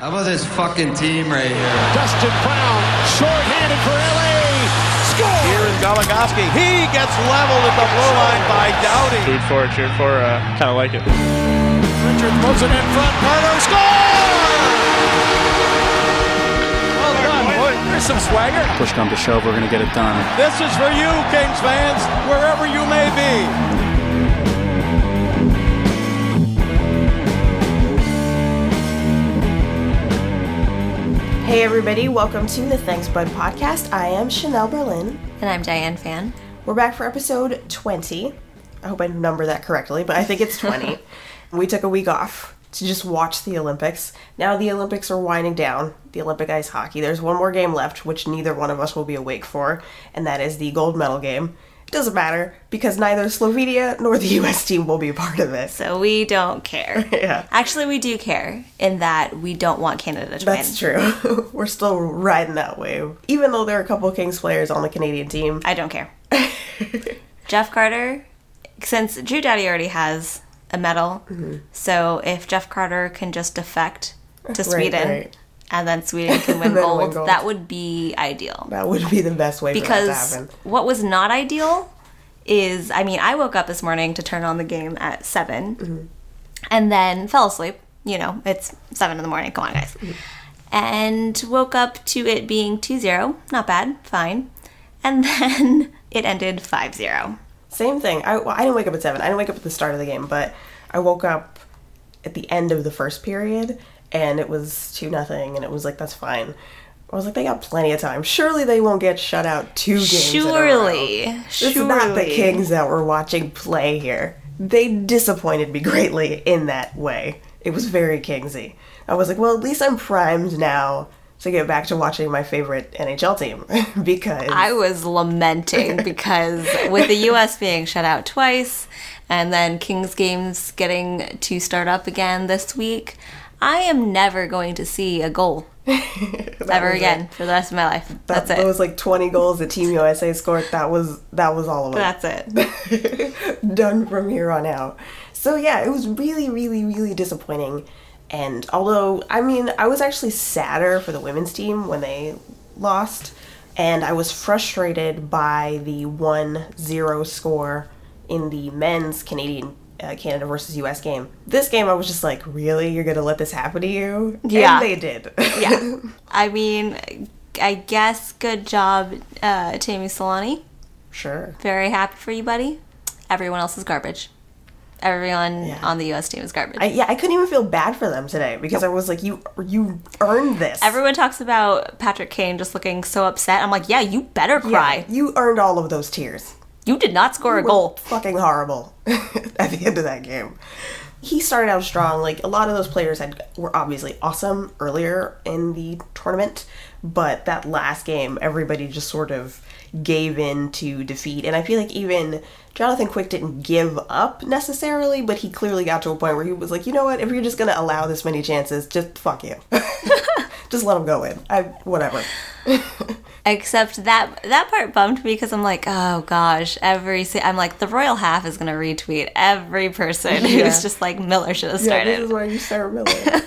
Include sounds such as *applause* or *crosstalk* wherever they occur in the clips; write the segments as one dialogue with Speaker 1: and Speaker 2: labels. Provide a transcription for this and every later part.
Speaker 1: How about this fucking team right here?
Speaker 2: Dustin Brown, short-handed for LA. Score!
Speaker 3: Here is Goligoski. He gets leveled at the blue line by Doughty.
Speaker 4: Food for, it, cheered for, uh, kind of like it.
Speaker 2: Richard throws it in front. Carter score! Well done, boy. There's some swagger.
Speaker 5: Push come to shove, we're going to get it done.
Speaker 3: This is for you, Kings fans, wherever you may be.
Speaker 6: Hey everybody, welcome to the Thanks Bud podcast. I am Chanel Berlin.
Speaker 7: And I'm Diane Fan.
Speaker 6: We're back for episode 20. I hope I number that correctly, but I think it's 20. *laughs* we took a week off to just watch the Olympics. Now the Olympics are winding down, the Olympic ice hockey. There's one more game left, which neither one of us will be awake for, and that is the gold medal game. It doesn't matter because neither Slovenia nor the US team will be a part of this.
Speaker 7: So we don't care. *laughs*
Speaker 6: Yeah.
Speaker 7: Actually, we do care in that we don't want Canada to
Speaker 6: That's
Speaker 7: win.
Speaker 6: That's true. *laughs* We're still riding that wave. Even though there are a couple of Kings players on the Canadian team.
Speaker 7: I don't care. *laughs* Jeff Carter, since Drew Doughty already has a medal, mm-hmm. so if Jeff Carter can just defect to
Speaker 6: Right,
Speaker 7: Sweden
Speaker 6: right.
Speaker 7: And then Sweden can win gold,
Speaker 6: win gold.
Speaker 7: that would be ideal.
Speaker 6: That would be the best way
Speaker 7: because
Speaker 6: to happen.
Speaker 7: what was not ideal is I mean I woke up this morning to turn on the game at 7
Speaker 6: Mm-hmm.
Speaker 7: and then fell asleep. You know, it's seven in the morning. Come on, guys.
Speaker 6: Mm-hmm.
Speaker 7: And woke up to it being 2-0. Not bad, fine. And *laughs* then it ended 5-0.
Speaker 6: Same thing. I, well, I didn't wake up at 7. I didn't wake up at the start of the game, but I woke up at the end of the first period and it was 2 nothing, and it was like, that's fine. I was like, they got plenty of time. Surely they won't get shut out two games. in a row.
Speaker 7: Surely,
Speaker 6: is not the. Kings that we're watching play here. They disappointed me greatly in that way. It was very Kingsy. I was like, well, at least I'm primed now to get back to watching my favorite NHL team *laughs* because
Speaker 7: I was lamenting *laughs* because with the US being shut out twice and then Kings games getting to start up again this week, I am never going to see a goal *laughs* ever again
Speaker 6: it.
Speaker 7: for the rest of my life.
Speaker 6: That,
Speaker 7: That's it.
Speaker 6: Those like 20 goals that Team USA scored. That was that was all of it.
Speaker 7: That's it. *laughs*
Speaker 6: done from here on out. So yeah, it was really, really, really disappointing. And although I mean, I was actually sadder for the women's team when they lost, and I was frustrated by the 1-0 score in the men's Canadian uh, Canada versus US game. This game, I was just like, really, you're gonna let this happen to you?
Speaker 7: Yeah.
Speaker 6: and they did.
Speaker 7: yeah. I mean, I guess good job, uh, Teemu Selanne.
Speaker 6: sure.
Speaker 7: Very happy for you, buddy. Everyone else is garbage. Everyone
Speaker 6: Yeah.
Speaker 7: on the US team is garbage.
Speaker 6: I, yeah, I couldn't even feel bad for them today because I was like, you you earned this.
Speaker 7: Everyone talks about Patrick Kane just looking so upset. I'm like, yeah, you better
Speaker 6: Yeah,
Speaker 7: cry.
Speaker 6: you earned all of those tears.
Speaker 7: You did not score a
Speaker 6: were
Speaker 7: goal.
Speaker 6: Fucking horrible *laughs* at the end of that game. He started out strong. Like a lot of those players had were obviously awesome earlier in the tournament, but that last game, everybody just sort of gave in to defeat. And I feel like even Jonathan Quick didn't give up necessarily, but he clearly got to a point where he was like, you know what? If you're just gonna allow this many chances, just fuck you. *laughs* *laughs* just let them go in. I whatever. *laughs*
Speaker 7: Except that that part bummed me because I'm like, oh gosh, every I'm like the royal half is gonna retweet every person *laughs*
Speaker 6: Yeah.
Speaker 7: who's just like Miller should have started.
Speaker 6: Yeah, this is where you start *laughs* Miller.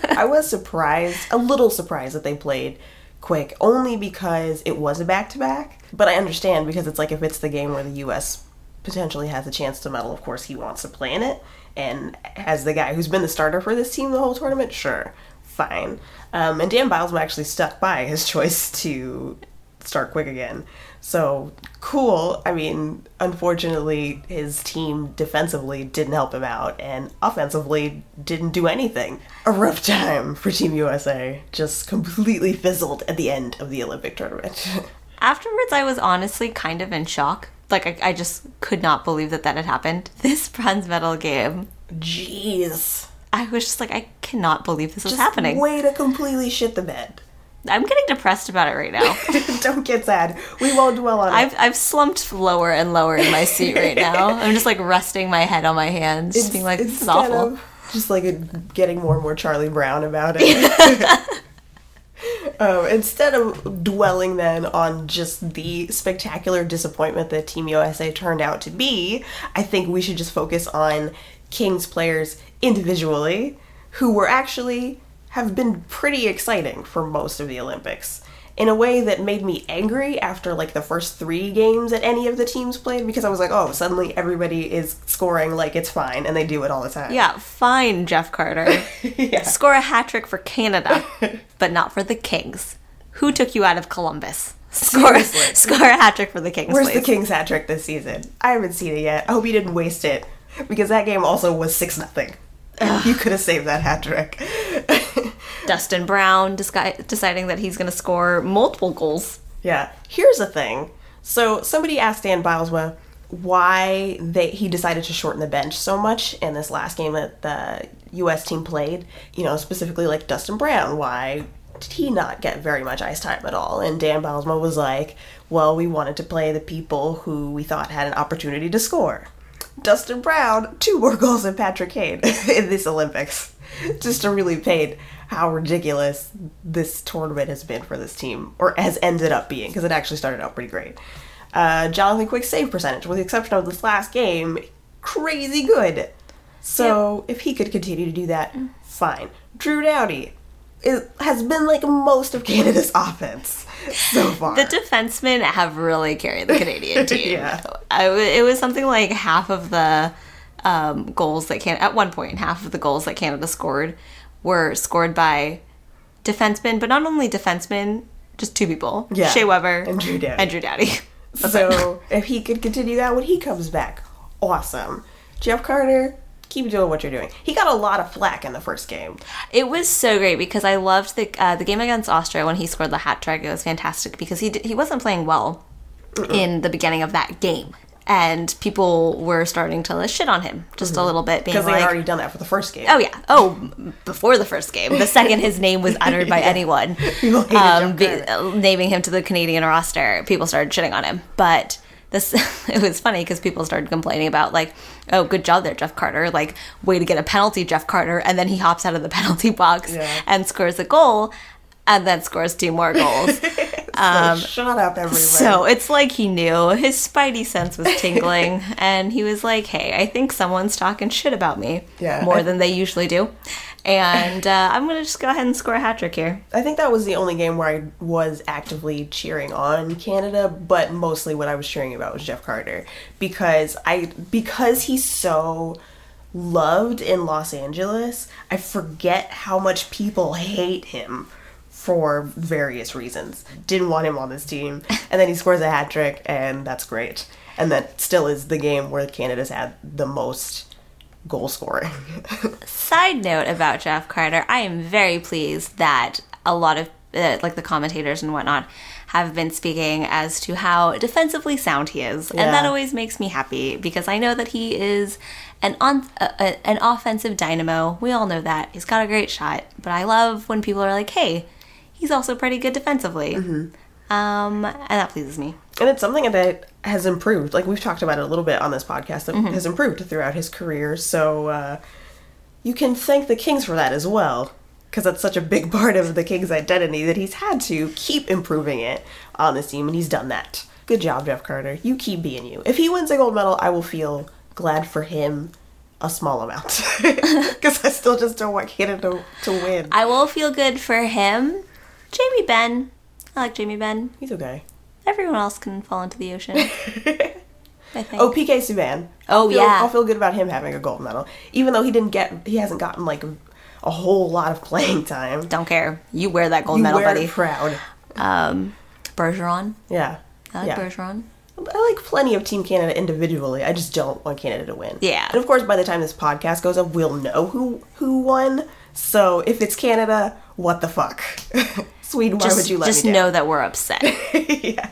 Speaker 6: I was surprised, a little surprised that they played quick, only because it was a back to back. But I understand because it's like if it's the game where the U.S. potentially has a chance to medal, of course he wants to play in it. And as the guy who's been the starter for this team the whole tournament, sure, fine. Um, and Dan Bylsma actually stuck by his *laughs* choice to start quick again. So cool. I mean, unfortunately, his team defensively didn't help him out, and offensively didn't do anything. A rough time for Team USA. Just completely fizzled at the end of the Olympic tournament. *laughs*
Speaker 7: Afterwards, I was honestly kind of in shock. Like I, I just could not believe that that had happened. *laughs* This bronze medal game,
Speaker 6: Jeez.
Speaker 7: I was just like, I cannot believe this is happening.
Speaker 6: Way to completely shit the bed.
Speaker 7: I'm getting depressed about it right now. *laughs*
Speaker 6: Don't get sad. We won't dwell on it.
Speaker 7: I've. I've slumped lower and lower in my seat right now. *laughs* I'm just like resting my head on my hands, just being like, this is awful.
Speaker 6: just like a, getting more and more Charlie Brown about it. *laughs* um, instead of dwelling then on just the spectacular disappointment that Team USA turned out to be, I think we should just focus on Kings players individually who were actually have been pretty exciting for most of the Olympics. In a way that made me angry after like the first three games that any of the teams played because I was like, oh, suddenly everybody is scoring like it's fine and they do it all the time.
Speaker 7: Yeah, fine, Jeff Carter. *laughs*
Speaker 6: Yeah.
Speaker 7: Score a hat trick for Canada, *laughs* but not for the Kings. Who took you out of Columbus? Score,
Speaker 6: Seriously. *laughs*
Speaker 7: score a hat trick for the Kings,
Speaker 6: Where's
Speaker 7: please.
Speaker 6: the Kings hat trick this season? I haven't seen it yet. I hope you didn't waste it because that game also was six nothing. You could have saved that hat trick. *laughs*
Speaker 7: Dustin Brown disgu- deciding that he's going to score multiple goals.
Speaker 6: yeah. Here's the thing. So somebody asked Dan Bylsma why they he decided to shorten the bench so much in this last game that the U.S. team played. You know, specifically like Dustin Brown. Why did he not get very much ice time at all? And Dan Bylsma was like, "Well, we wanted to play the people who we thought had an opportunity to score." Dustin Brown, two more goals than Patrick Kane *laughs* in this Olympics. Just to really paint how ridiculous this tournament has been for this team, or has ended up being, because it actually started out pretty great. Uh, Jonathan Quick's save percentage, with the exception of this last game, crazy good. So if he could continue to do that, fine. Drew Doughty it has been like most of Canada's *laughs* offense so far.
Speaker 7: The defensemen have really carried the Canadian *laughs* team.
Speaker 6: Yeah.
Speaker 7: I it was something like half of the um, goals that can at one point half of the goals that Canada scored were scored by defensemen, but not only defensemen, just two people:
Speaker 6: Yeah.
Speaker 7: Shea Weber
Speaker 6: And Drew Doughty.
Speaker 7: And Drew Doughty. *laughs*
Speaker 6: So if he could continue that when he comes back, awesome. Jeff Carter, keep doing what you're doing. He got a lot of flack in the first game.
Speaker 7: It was so great because I loved the uh, the game against Austria when he scored the hat trick. It was fantastic because he did, he wasn't playing well in the beginning of that game, and people were starting to shit on him just a little bit,
Speaker 6: Because they
Speaker 7: like,
Speaker 6: had already done that for the first game.
Speaker 7: "Oh yeah, oh before the first game, the second his name was uttered by *laughs* anyone, um, be- naming him to the Canadian roster, people started shitting on him, but." This *laughs* it was funny because people started complaining about like, oh, good job there, Jeff Carter. Like, way to get a penalty, Jeff Carter. And then he hops out of the *laughs* penalty box
Speaker 6: Yeah.
Speaker 7: and scores a goal, and then scores two more goals. *laughs*
Speaker 6: So shut up, everybody.
Speaker 7: Um, so it's like he knew his spidey sense was tingling, and he was like, "Hey, I think someone's talking shit about me
Speaker 6: Yeah,
Speaker 7: more
Speaker 6: I-
Speaker 7: than they usually do." And uh, I'm gonna just go ahead and score a hat trick here.
Speaker 6: I think that was the only game where I was actively cheering on Canada, but mostly what I was cheering about was Jeff Carter because I because he's so loved in Los Angeles, I forget how much people hate him for various reasons. Didn't want him on this team, *laughs* and then he scores a hat trick, and that's great. And that still is the game where Canada's had the most goal scoring.
Speaker 7: Side note about Jeff Carter, I am very pleased that a lot of uh, like the commentators and whatnot have been speaking as to how defensively sound he is, and that always makes me happy because I know that he is an on a, a, an offensive dynamo. We all know that he's got a great shot, but I love when people are like, "Hey, he's also pretty good defensively," um, and that pleases me.
Speaker 6: And it's something that has improved. Like we've talked about it a little bit on this podcast that has improved throughout his career. So uh, you can thank the Kings for that as well. Because that's such a big *laughs* part of the Kings' identity that he's had to keep improving it on this team, and he's done that. Good job, Jeff Carter. You keep being you. If he wins a gold medal, I will feel glad for him a small amount. *laughs* Because I still just don't want Canada to, to win.
Speaker 7: I will feel good for him. Jamie Benn, I like Jamie Benn.
Speaker 6: He's okay.
Speaker 7: Everyone else can fall into the ocean. *laughs* I think.
Speaker 6: Oh, PK Subban.
Speaker 7: Oh,
Speaker 6: feel,
Speaker 7: yeah.
Speaker 6: I'll feel good about him having a gold medal, even though he didn't get, he hasn't gotten like a, a whole lot of playing time.
Speaker 7: Don't care. You wear that gold
Speaker 6: you
Speaker 7: medal, buddy.
Speaker 6: proud.
Speaker 7: Um, Bergeron.
Speaker 6: Yeah,
Speaker 7: I like
Speaker 6: yeah.
Speaker 7: Bergeron.
Speaker 6: I like plenty of Team Canada individually. I just don't want Canada to win.
Speaker 7: Yeah.
Speaker 6: and of course, by the time this podcast goes up, we'll know who who won. So if it's Canada, what the fuck, *laughs* Sweden? Why
Speaker 7: Just,
Speaker 6: would you let
Speaker 7: just
Speaker 6: me
Speaker 7: know that we're upset. *laughs*
Speaker 6: yeah,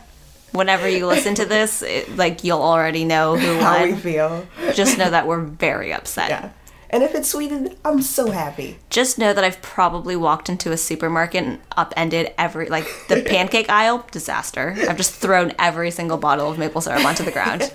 Speaker 7: Whenever you listen to this, it, like you'll already know who *laughs*
Speaker 6: how we feel.
Speaker 7: Just know that we're *laughs* very upset.
Speaker 6: Yeah, and if it's Sweden, I'm so happy.
Speaker 7: Just know that I've probably walked into a supermarket and upended every like the pancake aisle disaster. I've just thrown every single bottle of maple syrup onto the ground.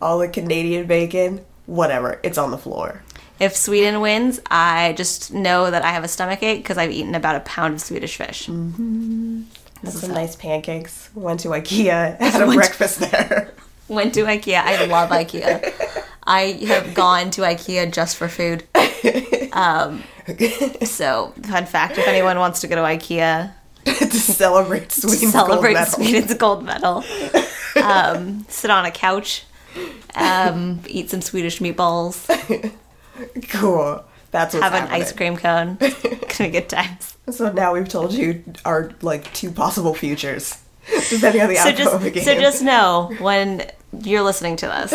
Speaker 6: All the Canadian bacon, whatever, it's on the floor.
Speaker 7: If Sweden wins, I just know that I have a stomach ache because I've eaten about a pound of Swedish fish.
Speaker 6: Had some nice pancakes. Went to IKEA. Had *laughs* a breakfast there. *laughs*
Speaker 7: Went to IKEA. I love IKEA. I have gone to IKEA just for food. Um, *laughs* so, fun fact: if anyone wants to go to IKEA,
Speaker 6: to celebrate Sweden's
Speaker 7: celebrate
Speaker 6: gold medal.
Speaker 7: Sweden's gold medal, um, sit on a couch, um, eat some Swedish meatballs, *laughs*
Speaker 6: Cool. That's what's
Speaker 7: have an
Speaker 6: happening.
Speaker 7: ice cream cone. *laughs* Gonna good times.
Speaker 6: So now we've told you our like two possible futures, *laughs* depending on the
Speaker 7: So
Speaker 6: outcome of the
Speaker 7: just
Speaker 6: game.
Speaker 7: so just know when you're listening to this,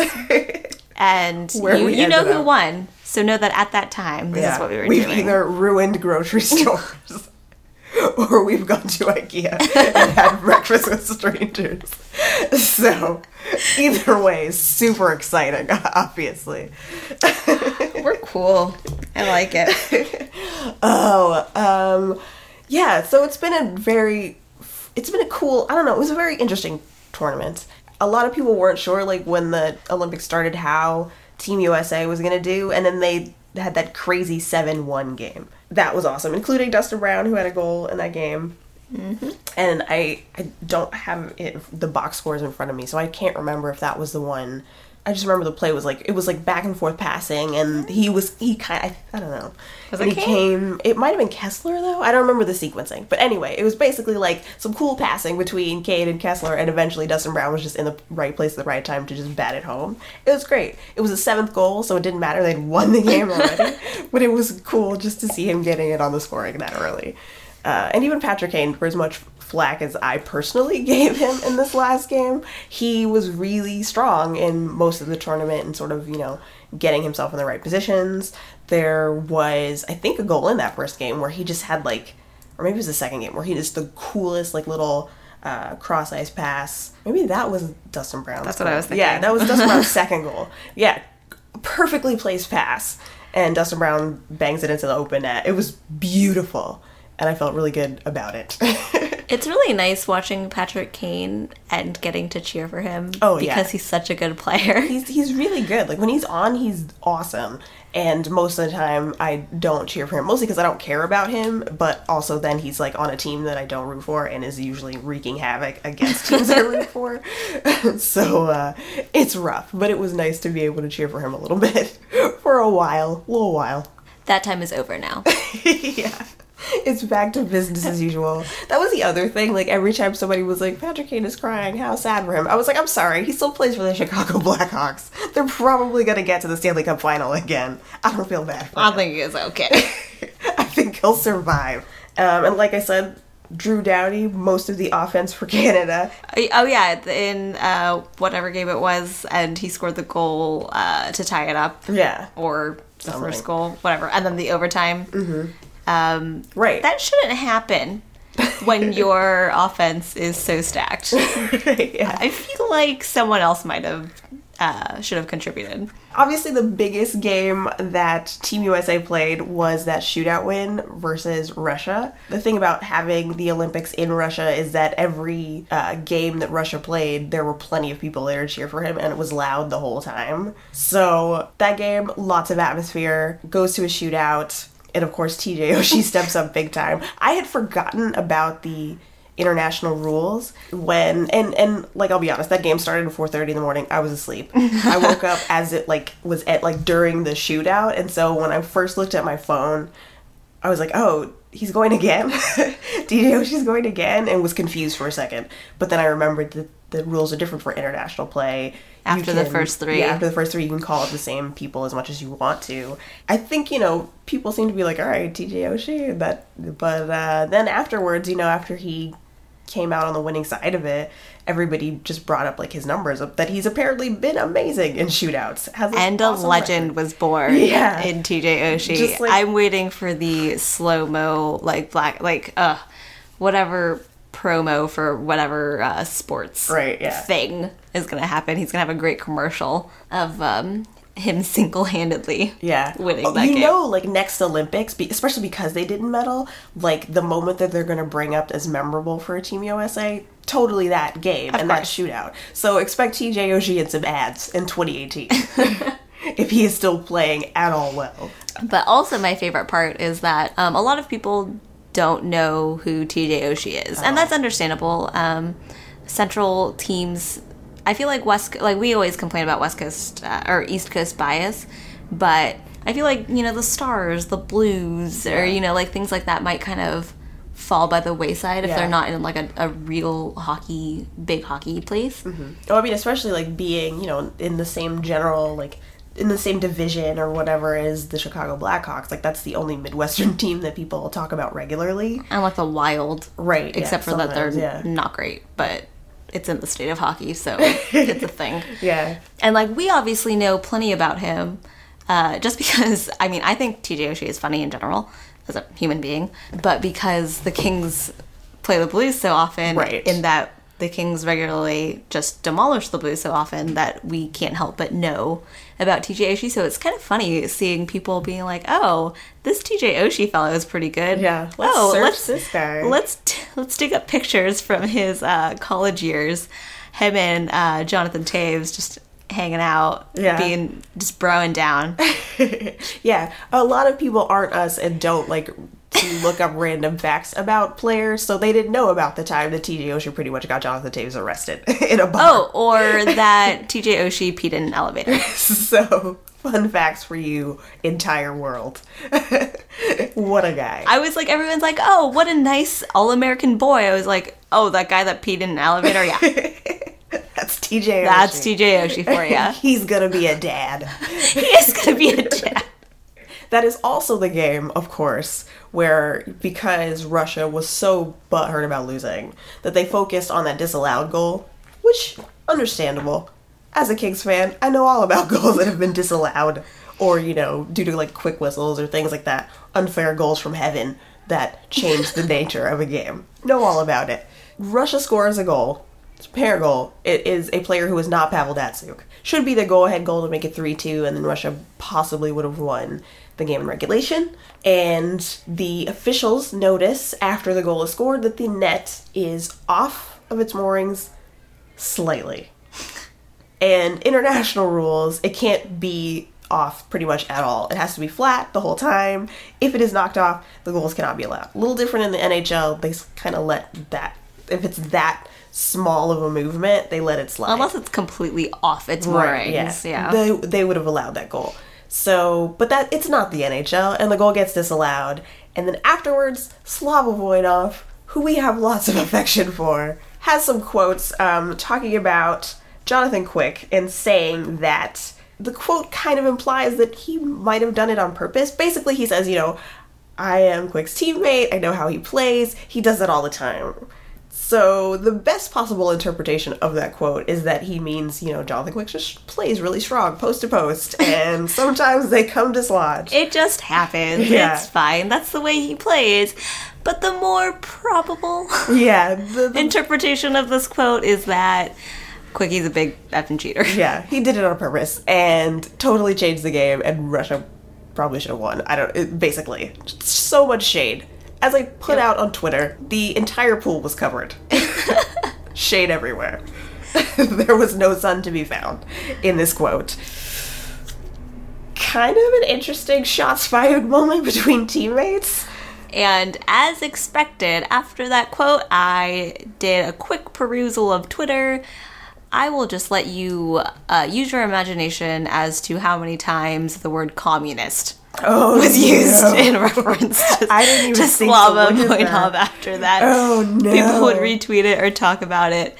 Speaker 7: and you, you know who
Speaker 6: up.
Speaker 7: won. So know that at that time, this is what we were
Speaker 6: we've
Speaker 7: doing.
Speaker 6: either ruined grocery stores or we've gone to IKEA and had breakfast with strangers. So either way, super exciting, obviously.
Speaker 7: We're cool. I like it. *laughs*
Speaker 6: Oh, um, yeah. So it's been a very, it's been a cool. I don't know. It was a very interesting tournament. A lot of people weren't sure, like when the Olympics started, how Team USA was gonna do, and then they had that crazy seven-one game. That was awesome, including Dustin Brown, who had a goal in that game. And I, I don't have it, the box scores in front of me, so I can't remember if that was the one. I just remember the play was like it was like back and forth passing, and he was he kind I, I don't know.
Speaker 7: It
Speaker 6: he came. It might have been Kessel though. I don't remember the sequencing, but anyway, it was basically like some cool passing between Kane and Kessel, and eventually Dustin Brown was just in the right place at the right time to just bat it home. It was great. It was a seventh goal, so it didn't matter. They'd won the game already, *laughs* but it was cool just to see him getting it on the scoring that early. Uh, and even Patrick Kane, for as much flack as I personally *laughs* gave him in this last game, he was really strong in most of the tournament and sort of, you know, getting himself in the right positions. There was, I think, a goal in that first game where he just had like, or maybe it was the second game where he just the coolest like little uh, cross ice pass. Maybe that was Dustin Brown's.
Speaker 7: That's what I was thinking.
Speaker 6: Yeah, that was Dustin *laughs* Brown's second goal. Yeah, perfectly placed pass, and Dustin Brown bangs it into the open net. It was beautiful, and I felt really good about it. *laughs*
Speaker 7: It's really nice watching Patrick Kane and getting to cheer for him.
Speaker 6: Oh, yeah.
Speaker 7: because he's such a good player. *laughs*
Speaker 6: he's he's really good. Like when he's on, he's awesome. And most of the time, I don't cheer for him, mostly because I don't care about him. But also, then he's like on a team that I don't root for, and is usually wreaking havoc against teams I root for. *laughs* so uh, it's rough, but it was nice to be able to cheer for him a little *laughs* bit for a while, a little while.
Speaker 7: That time is over now.
Speaker 6: yeah. *laughs* It's back to business as usual. That was the other thing. Like every time somebody was like, Patrick Kane is crying, how sad for him. I was like, I'm sorry, he still plays for the Chicago *laughs* Blackhawks. They're probably gonna get to the Stanley Cup final again. I don't feel bad for
Speaker 7: I
Speaker 6: him.
Speaker 7: think it's okay. *laughs*
Speaker 6: I think he'll survive. Um, and like I said, Drew Doughty, most of the offense for Canada.
Speaker 7: oh yeah, in uh, whatever game it was, and he scored the goal uh, to tie it up,
Speaker 6: Yeah.
Speaker 7: or the
Speaker 6: Something.
Speaker 7: first goal, whatever, and then the overtime. Mm-hmm. Um,
Speaker 6: Right.
Speaker 7: that shouldn't happen when *laughs* your offense is so stacked.
Speaker 6: yeah.
Speaker 7: I feel like someone else might have uh, should have contributed.
Speaker 6: Obviously, the biggest game that Team USA played was that shootout win versus Russia. The thing about having the Olympics in Russia is that every uh, game that Russia played, there were plenty of people there to cheer for him, and it was loud the whole time. So, that game, lots of atmosphere, goes to a shootout, and of course, TJ Oshie *laughs* steps up big time. I had forgotten about the international rules when and and like I'll be honest that game started at 4:30 in the morning. I was asleep. I woke up *laughs* as it like was at like during the shootout. And so when I first looked at my phone I was like oh he's going again? *laughs* TJ Oshie's going again? And was confused for a second. But then I remembered that the rules are different for international play
Speaker 7: After the first three.
Speaker 6: yeah after the first three you can call it the same people as much as you want to I think you know people seem to be like all right TJ Oshie that but uh, then afterwards you know after he came out on the winning side of it, everybody just brought up like his numbers that he's apparently been amazing in shootouts.
Speaker 7: And a legend
Speaker 6: record.
Speaker 7: was born
Speaker 6: Yeah.
Speaker 7: in TJ Oshie.
Speaker 6: Like-
Speaker 7: I'm waiting for the slow mo, like black, like uh, whatever promo for whatever uh, sports
Speaker 6: Right, yeah.
Speaker 7: thing is gonna happen. He's gonna have a great commercial of um, him *laughs* single handedly
Speaker 6: Yeah,
Speaker 7: winning
Speaker 6: Oh, you
Speaker 7: game.
Speaker 6: know, like next Olympics, be, especially because they didn't medal, like the moment that they're going to bring up as memorable for a Team USA, totally that game and that shootout. So expect TJ Oshie and some ads in 2018 *laughs* *laughs* if he is still playing at all well.
Speaker 7: But also, my favorite part is that um, a lot of people don't know who TJ Oshie is, and that's understandable. Um, Central teams, I feel like West, like we always complain about West Coast uh, or East Coast bias, but I feel like, you know, the Stars, the Blues, or, you know, like things like that might kind of fall by the wayside if
Speaker 6: Yeah.
Speaker 7: they're not in like a, a real hockey, big hockey place.
Speaker 6: Oh, I mean, especially like being, you know, in the same general, like, in the same division or whatever as the Chicago Blackhawks. Like, that's the only Midwestern *laughs* team that people talk about regularly.
Speaker 7: And like the Wild.
Speaker 6: Right. yeah,
Speaker 7: Except for that they're
Speaker 6: yeah.
Speaker 7: not great, but it's in the state of hockey, so *laughs* it's a thing.
Speaker 6: Yeah.
Speaker 7: And like we obviously know plenty about him, uh, just because *laughs* I mean I think TJ Oshie is funny in general as a human being, but because the Kings play the Blues so often,
Speaker 6: Right.
Speaker 7: in that the Kings regularly just demolish the Blues so often that we can't help but know about TJ Oshie. So it's kind of funny seeing people being like, "Oh, this TJ Oshie fellow is pretty good."
Speaker 6: Yeah, let's
Speaker 7: oh, let's
Speaker 6: this guy."
Speaker 7: Let's t- let's dig up pictures from his uh, college years. Him and uh, Jonathan Toews just hanging out,
Speaker 6: Yeah.
Speaker 7: being just broing down. *laughs*
Speaker 6: Yeah, a lot of people aren't us and don't like to look up random facts about players, so they didn't know about the time that TJ Oshie pretty much got Jonathan Toews arrested *laughs* in a bar.
Speaker 7: Oh, or that *laughs* TJ Oshie peed in an elevator. *laughs*
Speaker 6: So, fun facts for you, entire world. what a guy.
Speaker 7: I was like, everyone's like, "Oh, what a nice all-American boy." I was like, "Oh, that guy that peed in an elevator." Yeah,
Speaker 6: That's TJ Oshie.
Speaker 7: that's TJ Oshie for you.
Speaker 6: He's gonna be a dad.
Speaker 7: he is gonna be a dad.
Speaker 6: That is also the game, of course, where because Russia was so butthurt about losing, that they focused on that disallowed goal, which understandable. As a Kings fan, I know all about *laughs* goals that have been disallowed, or you know, due to like quick whistles or things like that, unfair goals from heaven that change the *laughs* nature of a game. Know all about it. Russia scores a goal. It's a pair goal. It is a player who is not Pavel Datsyuk. Should be the go-ahead goal to make it 3-2, and then Russia possibly would have won the game in regulation. And the officials notice after the goal is scored that the net is off of its moorings slightly. And international rules, it can't be off pretty much at all. It has to be flat the whole time. If it is knocked off, the goals cannot be allowed. A little different in the NHL. They kind of let that, if it's that small of a movement, they let it slide.
Speaker 7: Unless it's completely off its moorings. Yeah.
Speaker 6: They, they would have allowed that goal. So, but that it's not the NHL, and the goal gets disallowed. And then afterwards, Slava Voinov, who we have lots of *laughs* affection for, has some quotes um, talking about Jonathan Quick and saying that the quote kind of implies that he might have done it on purpose. Basically, he says, you know, I am Quick's teammate, I know how he plays, he does it all the time. So the best possible interpretation of that quote is that he means, you know, Jonathan Quick just plays really strong post to post, *laughs* and sometimes they come dislodged.
Speaker 7: It just happens.
Speaker 6: Yeah.
Speaker 7: It's fine. That's the way he plays. But the more probable *laughs*
Speaker 6: yeah, the, the-
Speaker 7: interpretation of this quote is that Quickie's a big effing cheater. *laughs*
Speaker 6: yeah, he did it on purpose and totally changed the game, and Russia probably should have won. I don't. It, basically, so much shade. As I put out on Twitter, the entire pool was covered. *laughs* shade everywhere. *laughs* there was no sun to be found in this quote. Kind of an interesting shots fired moment between teammates.
Speaker 7: And as expected, after that quote, I did a quick perusal of Twitter. I will just let you uh, use your imagination as to how many times the word communist
Speaker 6: Oh,
Speaker 7: was used
Speaker 6: no. *laughs*
Speaker 7: in reference to,
Speaker 6: I didn't even
Speaker 7: to Slava
Speaker 6: look
Speaker 7: Voinov after that.
Speaker 6: Oh, no.
Speaker 7: People would retweet it or talk about it,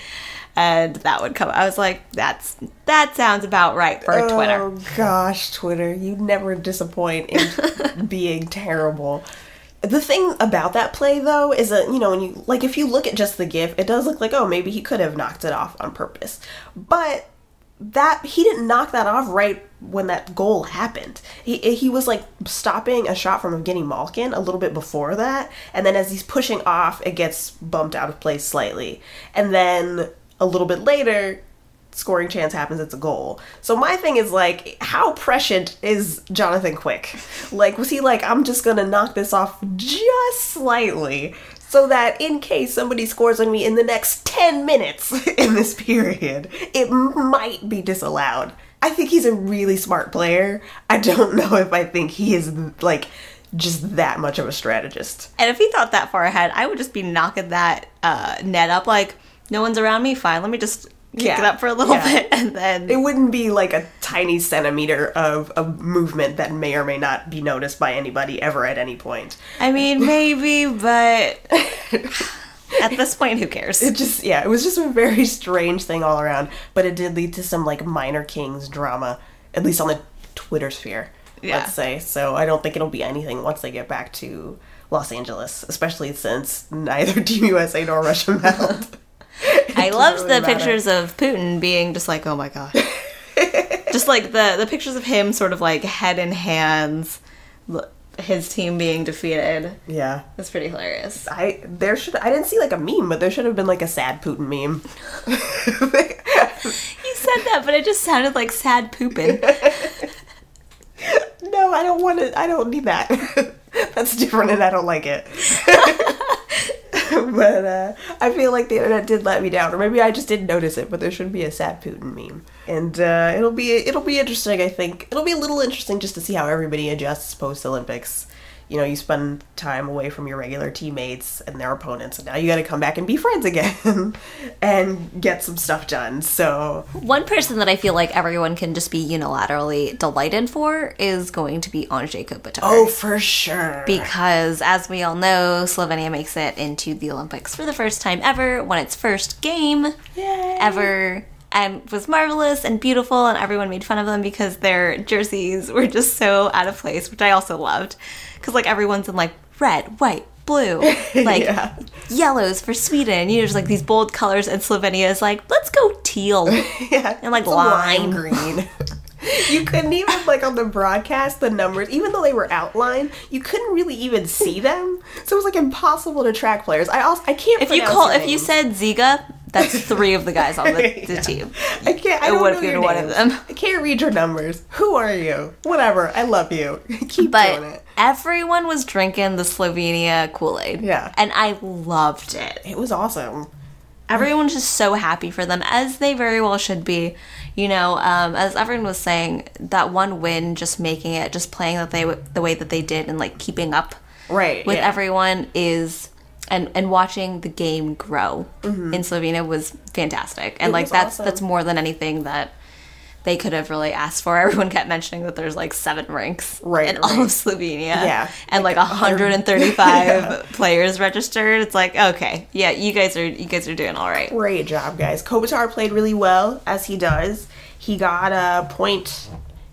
Speaker 7: and that would come. I was like, "That's that sounds about right for oh, Twitter."
Speaker 6: Oh gosh, Twitter, you never disappoint in *laughs* being terrible. The thing about that play though is that, you know, when you like if you look at just the gif, it does look like, oh, maybe he could have knocked it off on purpose. But that he didn't knock that off right when that goal happened. He he was like stopping a shot from Evgeny Malkin a little bit before that, and then as he's pushing off, it gets bumped out of place slightly. And then a little bit later, scoring chance happens, it's a goal. So my thing is like, how prescient is Jonathan Quick? Like, was he like, I'm just gonna knock this off just slightly so that in case somebody scores on me in the next 10 minutes *laughs* in this period, it might be disallowed. I think he's a really smart player. I don't *laughs* know if I think he is like just that much of a strategist.
Speaker 7: And if he thought that far ahead, I would just be knocking that uh, net up like, no one's around me, fine, let me just kick
Speaker 6: Yeah.
Speaker 7: it up for a little
Speaker 6: Yeah.
Speaker 7: bit, *laughs* and then
Speaker 6: It wouldn't be like a tiny centimeter of a movement that may or may not be noticed by anybody ever at any point.
Speaker 7: I mean, maybe, but *laughs* at this point, who cares?
Speaker 6: It just yeah, it was just a very strange thing all around, but it did lead to some like minor kings drama, at least on the Twitter sphere.
Speaker 7: Yeah.
Speaker 6: Let's say. So I don't think it'll be anything once they get back to Los Angeles, especially since neither *laughs* Team USA nor Russia *laughs* medaled.
Speaker 7: I loved
Speaker 6: really
Speaker 7: the
Speaker 6: matter.
Speaker 7: pictures of Putin being just like, oh my god. *laughs* just like the the pictures of him sort of like head in hands, his team being defeated.
Speaker 6: Yeah.
Speaker 7: That's pretty hilarious.
Speaker 6: I there should I didn't see like a meme, but there should have been like a sad Putin meme. *laughs*
Speaker 7: You said that, but it just sounded like sad pooping. *laughs*
Speaker 6: no, I don't want to. I don't need that. *laughs* That's different, and I don't like it. *laughs* but uh, I feel like the internet did let me down, or maybe I just didn't notice it. But there should be a sad Putin meme, and uh, it'll be it'll be interesting. I think it'll be a little interesting just to see how everybody adjusts post Olympics. You know, you spend time away from your regular teammates and their opponents, and now you got to come back and be friends again *laughs* and get some stuff done. So
Speaker 7: One person that I feel like everyone can just be unilaterally delighted for is going to be Anze Kopitar.
Speaker 6: Oh, for sure.
Speaker 7: because as we all know, Slovenia makes it into the Olympics for the first time ever, won its first game Yay. ever, and was marvelous and beautiful, and everyone made fun of them because their jerseys were just so out of place, which I also loved. Because like everyone's in like red, white, blue, *laughs* like
Speaker 6: Yeah.
Speaker 7: yellows for Sweden, you know, just like these bold colors, and Slovenia is like, let's go teal. *laughs*
Speaker 6: yeah,
Speaker 7: And, like, lime.
Speaker 6: green. *laughs* you couldn't even like on the broadcast the numbers, even though they were outlined, you couldn't really even see them. So it was like impossible to track players. I also I can't.
Speaker 7: If you call, if you said Ziga, that's *laughs* three of the guys on the, the
Speaker 6: Yeah.
Speaker 7: team.
Speaker 6: I can't. I
Speaker 7: it would
Speaker 6: know
Speaker 7: be
Speaker 6: your
Speaker 7: one of them.
Speaker 6: I can't read your numbers. Who are you? Whatever. I love you. *laughs* Keep doing it.
Speaker 7: everyone was drinking the Slovenia Kool Aid.
Speaker 6: Yeah.
Speaker 7: And I loved it.
Speaker 6: It was awesome.
Speaker 7: Everyone's just so happy for them, as they very well should be. You know, um, as everyone was saying, that one win, just making it, just playing that they w- the way that they did, and like keeping up
Speaker 6: Right.
Speaker 7: with
Speaker 6: yeah.
Speaker 7: everyone is, and and watching the game grow in Slovenia was fantastic. And
Speaker 6: Mm-hmm. It
Speaker 7: like that's
Speaker 6: awesome.
Speaker 7: that's more than anything that they could have really asked for. *laughs* Everyone kept mentioning that there's like seven ranks
Speaker 6: Right,
Speaker 7: in all of Slovenia.
Speaker 6: Yeah.
Speaker 7: And like,
Speaker 6: Like
Speaker 7: 135 *laughs* players registered. It's like, okay, yeah, you guys are you guys are doing all right.
Speaker 6: Great job, guys. Kopitar played really well, as he does. He got a point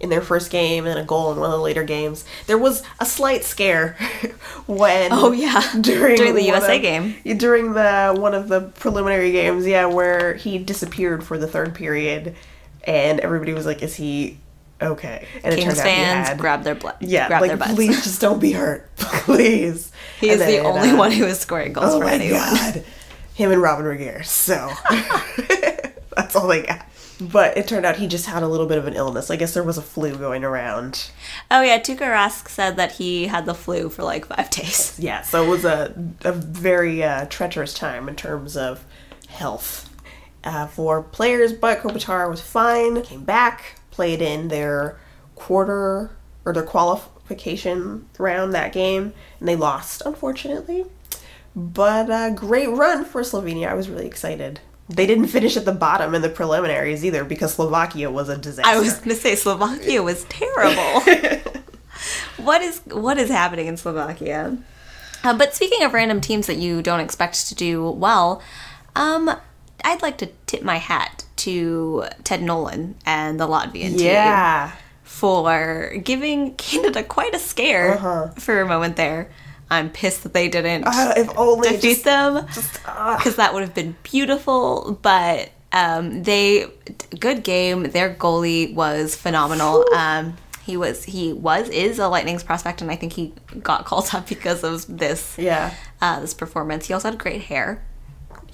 Speaker 6: in their first game and a goal in one of the later games. There was a slight scare *laughs* when
Speaker 7: Oh, yeah. *laughs*
Speaker 6: during,
Speaker 7: During the USA
Speaker 6: of-
Speaker 7: game.
Speaker 6: during the one of the preliminary games, yeah, where he disappeared for the third period, and everybody was like, "Is he okay?" And it
Speaker 7: Kings
Speaker 6: turned out he
Speaker 7: fans
Speaker 6: had-
Speaker 7: grab their blood.
Speaker 6: yeah,
Speaker 7: grab
Speaker 6: like
Speaker 7: their butts.
Speaker 6: please just don't be hurt, *laughs* please.
Speaker 7: He is the only
Speaker 6: uh,
Speaker 7: one who is scoring goals
Speaker 6: Oh
Speaker 7: for
Speaker 6: my
Speaker 7: anyone.
Speaker 6: god. Him and Robin Regier. So that's all they got. But it turned out he just had a little bit of an illness. I guess there was a flu going around.
Speaker 7: Oh yeah, Tuukka Rask said that he had the flu for like five days.
Speaker 6: Yeah, so it was a, a very uh, treacherous time in terms of health uh, for players. But Kopitar was fine, came back, played in their quarter or their qualification round that game, and they lost, unfortunately. But a great run for Slovenia. I was really excited. They didn't finish at the bottom in the preliminaries either because Slovakia was a disaster.
Speaker 7: I was gonna say Slovakia was terrible. *laughs* what is what is happening in Slovakia? Uh, but speaking of random teams that you don't expect to do well, um, I'd like to tip my hat to Ted Nolan and the Latvian team
Speaker 6: yeah.
Speaker 7: for giving Canada quite a scare for a moment there. I'm pissed that they didn't
Speaker 6: Uh, if only
Speaker 7: defeat
Speaker 6: just-
Speaker 7: them because that would have been beautiful. But um, they good game. Their goalie was phenomenal. Um, he was he was is a Lightning's prospect, and I think he got *laughs* called up because of this
Speaker 6: Yeah.
Speaker 7: uh, this performance. He also had great hair.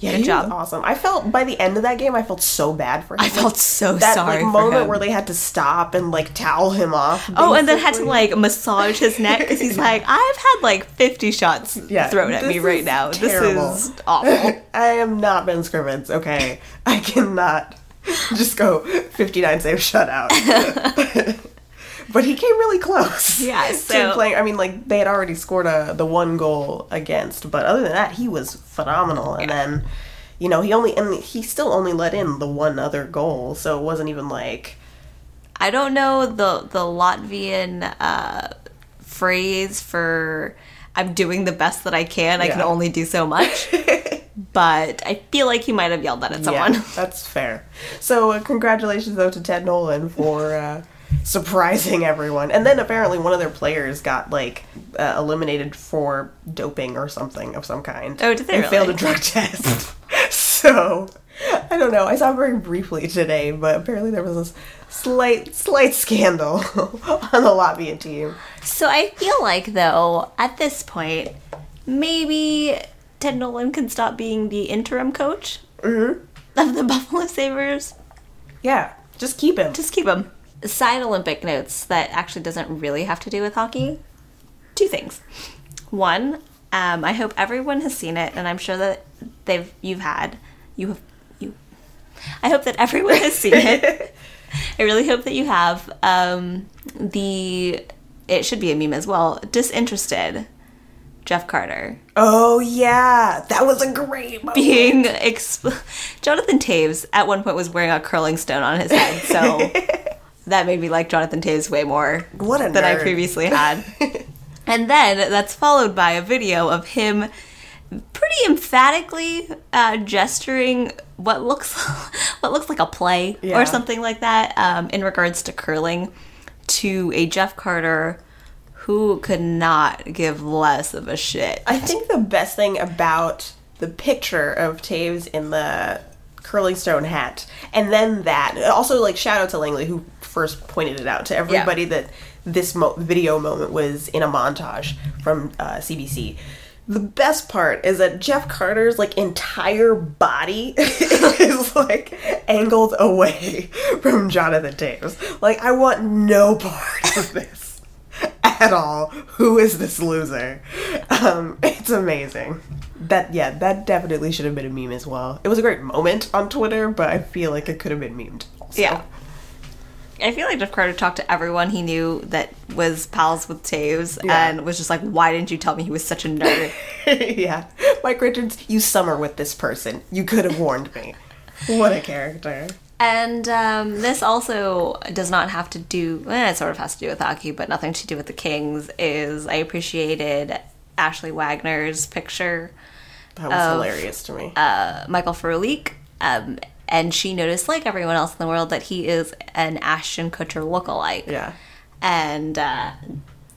Speaker 6: Yeah,
Speaker 7: Good job.
Speaker 6: awesome. I felt by the end of that game, I felt so bad for him.
Speaker 7: I felt so
Speaker 6: that
Speaker 7: sorry
Speaker 6: like moment where they had to stop and like towel him off.
Speaker 7: Oh, and then had to like massage his neck because he's *laughs* like, I've had like 50 shots
Speaker 6: Yeah,
Speaker 7: thrown at me right now.
Speaker 6: terrible.
Speaker 7: This is awful. *laughs*
Speaker 6: I am not Ben Scrivens. Okay, I cannot *laughs* just go 59 save shutout. But he came really close. *laughs*
Speaker 7: Yeah, *laughs*
Speaker 6: to
Speaker 7: so-
Speaker 6: playing. I mean, like they had already scored a the one goal against, but other than that, he was phenomenal. And then you know, he only and he still only let in the one other goal, so it wasn't even like
Speaker 7: I don't know the the Latvian uh, phrase for "I'm doing the best that I can. I can only do so much." *laughs* but I feel like he might have yelled that at someone.
Speaker 6: Yeah, that's fair. So, uh, congratulations though to Ted Nolan for uh, surprising everyone. And then apparently one of their players got like uh, eliminated for doping or something of some kind.
Speaker 7: Oh, did they
Speaker 6: And failed a drug test. *laughs* so, I don't know. I saw very briefly today, but apparently there was this slight, slight scandal *laughs* on the Latvian team.
Speaker 7: So I feel like though at this point, maybe Ted Nolan can stop being the interim coach of the *laughs* Buffalo Sabres.
Speaker 6: Yeah, just keep him.
Speaker 7: Just keep him. Side Olympic notes that actually doesn't really have to do with hockey. Two things. One, um, I hope everyone has seen it, and I'm sure that they've you've had you have you. I hope that everyone has seen it. *laughs* I really hope that you have. Um, the it should be a meme as well. Disinterested, Jeff Carter
Speaker 6: oh yeah, that was a great moment.
Speaker 7: being exp- Jonathan Toews at one point was wearing a curling stone on his head, so *laughs* that made me like Jonathan Toews way more than I previously *laughs* had. and then that's followed by a video of him pretty emphatically uh, gesturing what looks *laughs* what looks like a play
Speaker 6: Yeah.
Speaker 7: or something like that um, in regards to curling to a Jeff Carter who could not give less of a shit.
Speaker 6: I think the best thing about the picture of Toews in the curling stone hat, and then that, also like shout out to Langley who first pointed it out to everybody that this mo- video moment was in a montage from uh, CBC. The best part is that Jeff Carter's like entire body *laughs* is like angled away from Jonathan Toews. Like I want no part of this at all. Who is this loser? Um, it's amazing. That yeah, that definitely should have been a meme as well. It was a great moment on Twitter, but I feel like it could have been memed. also.
Speaker 7: Yeah. I feel like Jeff Carter talked to everyone he knew that was pals with Toews
Speaker 6: Yeah.
Speaker 7: and was just like, why didn't you tell me he was such a nerd? *laughs*
Speaker 6: yeah. Mike Richards, you summer with this person. You could have warned me. What a character.
Speaker 7: and um, this also does not have to do, eh, it sort of has to do with hockey, but nothing to do with the Kings, is I appreciated Ashley Wagner's picture,
Speaker 6: That was hilarious to me.
Speaker 7: uh, Michael Frolik. Um, and she noticed, like everyone else in the world, that he is an Ashton Kutcher lookalike.
Speaker 6: yeah.
Speaker 7: and uh,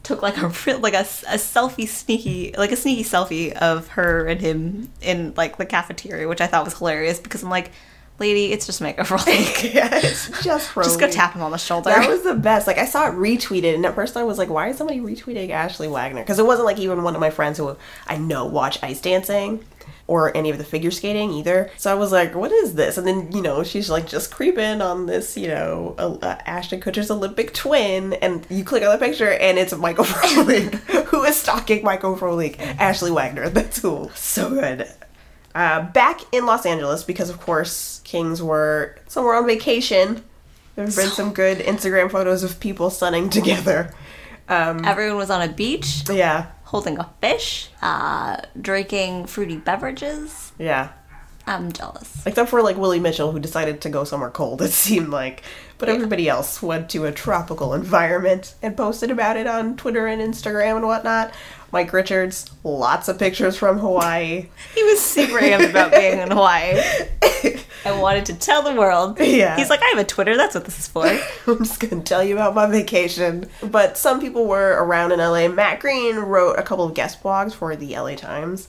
Speaker 7: took like a real, like a, a selfie sneaky like a sneaky selfie of her and him in like the cafeteria which i thought was hilarious because i'm like lady it's just Michael Frolik. *laughs*
Speaker 6: Yeah, it's just
Speaker 7: just go tap him on the shoulder
Speaker 6: That was the best. Like I saw it retweeted, and at first I was like, "Why is somebody retweeting Ashley Wagner?" Because it wasn't like even one of my friends who I know watch ice dancing or any of the figure skating either. So I was like, "What is this?" And then you know she's like just creeping on this, you know, uh, uh, Ashton Kutcher's Olympic twin, and you click on the picture, and it's Michael *laughs* Frolik who is stalking Michael Frolik, Ashley Wagner. That's cool. So good. Uh, back in Los Angeles because of course Kings were somewhere on vacation. There have been some good Instagram photos of people sunning together.
Speaker 7: everyone was on a beach
Speaker 6: Yeah,
Speaker 7: holding a fish uh, drinking fruity beverages
Speaker 6: yeah.
Speaker 7: i'm jealous
Speaker 6: Except for like Willie Mitchell, who decided to go somewhere cold. It *laughs* seemed like, but everybody else went to a tropical environment and posted about it on Twitter and Instagram and whatnot. Mike Richards, lots of pictures from Hawaii.
Speaker 7: he was super amped about being in hawaii *laughs* i wanted to tell the world
Speaker 6: Yeah.
Speaker 7: he's like i have a twitter that's what this is for *laughs*
Speaker 6: I'm just gonna tell you about my vacation. But some people were around in LA. Matt Greene wrote a couple of guest blogs for the LA Times.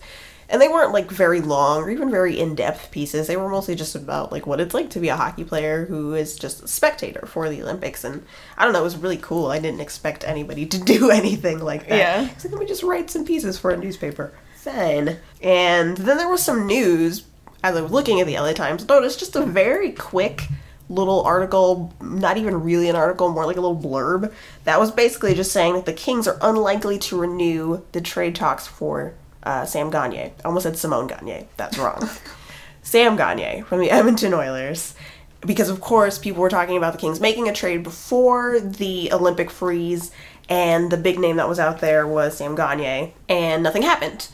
Speaker 6: And they weren't like very long or even very in depth pieces. They were mostly just about like what it's like to be a hockey player who is just a spectator for the Olympics. And I don't know, it was really cool. I didn't expect anybody to *laughs* do anything like that.
Speaker 7: Yeah.
Speaker 6: So let me just write some pieces for a newspaper. Fine. And then there was some news as I was looking at the LA Times. Noticed just a very quick little article, not even really an article, more like a little blurb, that was basically just saying that the Kings are unlikely to renew the trade talks for uh, Sam Gagne. I almost said Simon Gagne. That's wrong. *laughs* Sam Gagne from the *laughs* Edmonton Oilers. Because, of course, people were talking about the Kings making a trade before the Olympic freeze, and the big name that was out there was Sam Gagne, and nothing happened.